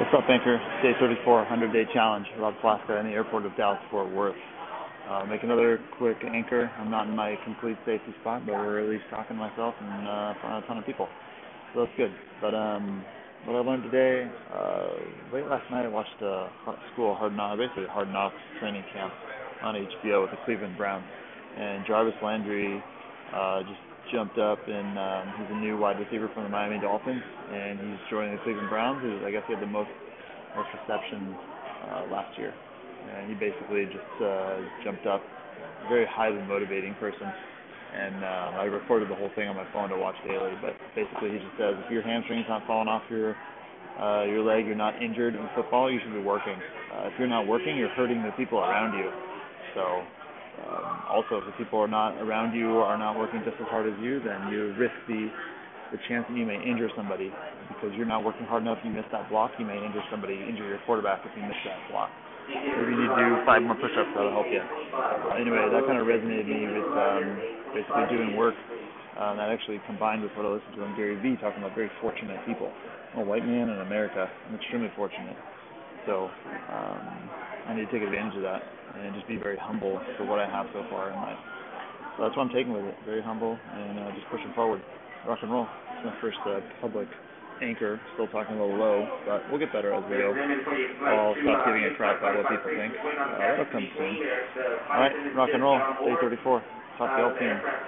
What's up, Anchor? Day 34, 100 day challenge. Rob Flaska in the airport of Dallas Fort Worth. Uh, make another quick anchor. I'm not in my complete safety spot, but we're at least talking to myself and uh, a ton of people. So that's good. But um, what I learned today, uh, late last night, I watched a school hard knock, basically hard knocks training camp on HBO with the Cleveland Browns, and Jarvis Landry uh, just jumped up and um, he's a new wide receiver from the Miami Dolphins, and he's joining the Cleveland Browns. Who I guess he had the most most receptions uh, last year, and he basically just uh, jumped up. Very highly motivating person, and uh, I recorded the whole thing on my phone to watch daily. But basically, he just says if your hamstring's not falling off your uh, your leg, you're not injured in football, you should be working. Uh, if you're not working, you're hurting the people around you. So um, also, if the people are not around you or are not working just as hard as you, then you risk the the chance that you may injure somebody because you're not working hard enough. You miss that block, you may injure somebody, injure your quarterback if you miss that block. Maybe you need to do five more push-ups. That'll help you. Anyway, that kind of resonated me with um, basically doing work. Uh, that actually combined with what I listened to on Gary Vee talking about very fortunate people. I'm a white man in America. I'm extremely fortunate. So um, I need to take advantage of that and just be very humble for what I have so far in life. So that's what I'm taking with it. Very humble and uh, just pushing forward. Rock and roll. It's my first uh, public anchor. Still talking a little low, but we'll get better as we go. I'll stop giving a crap about what people think. Uh, that'll come soon. All right, rock and roll. Day 34. Talk to y'all soon.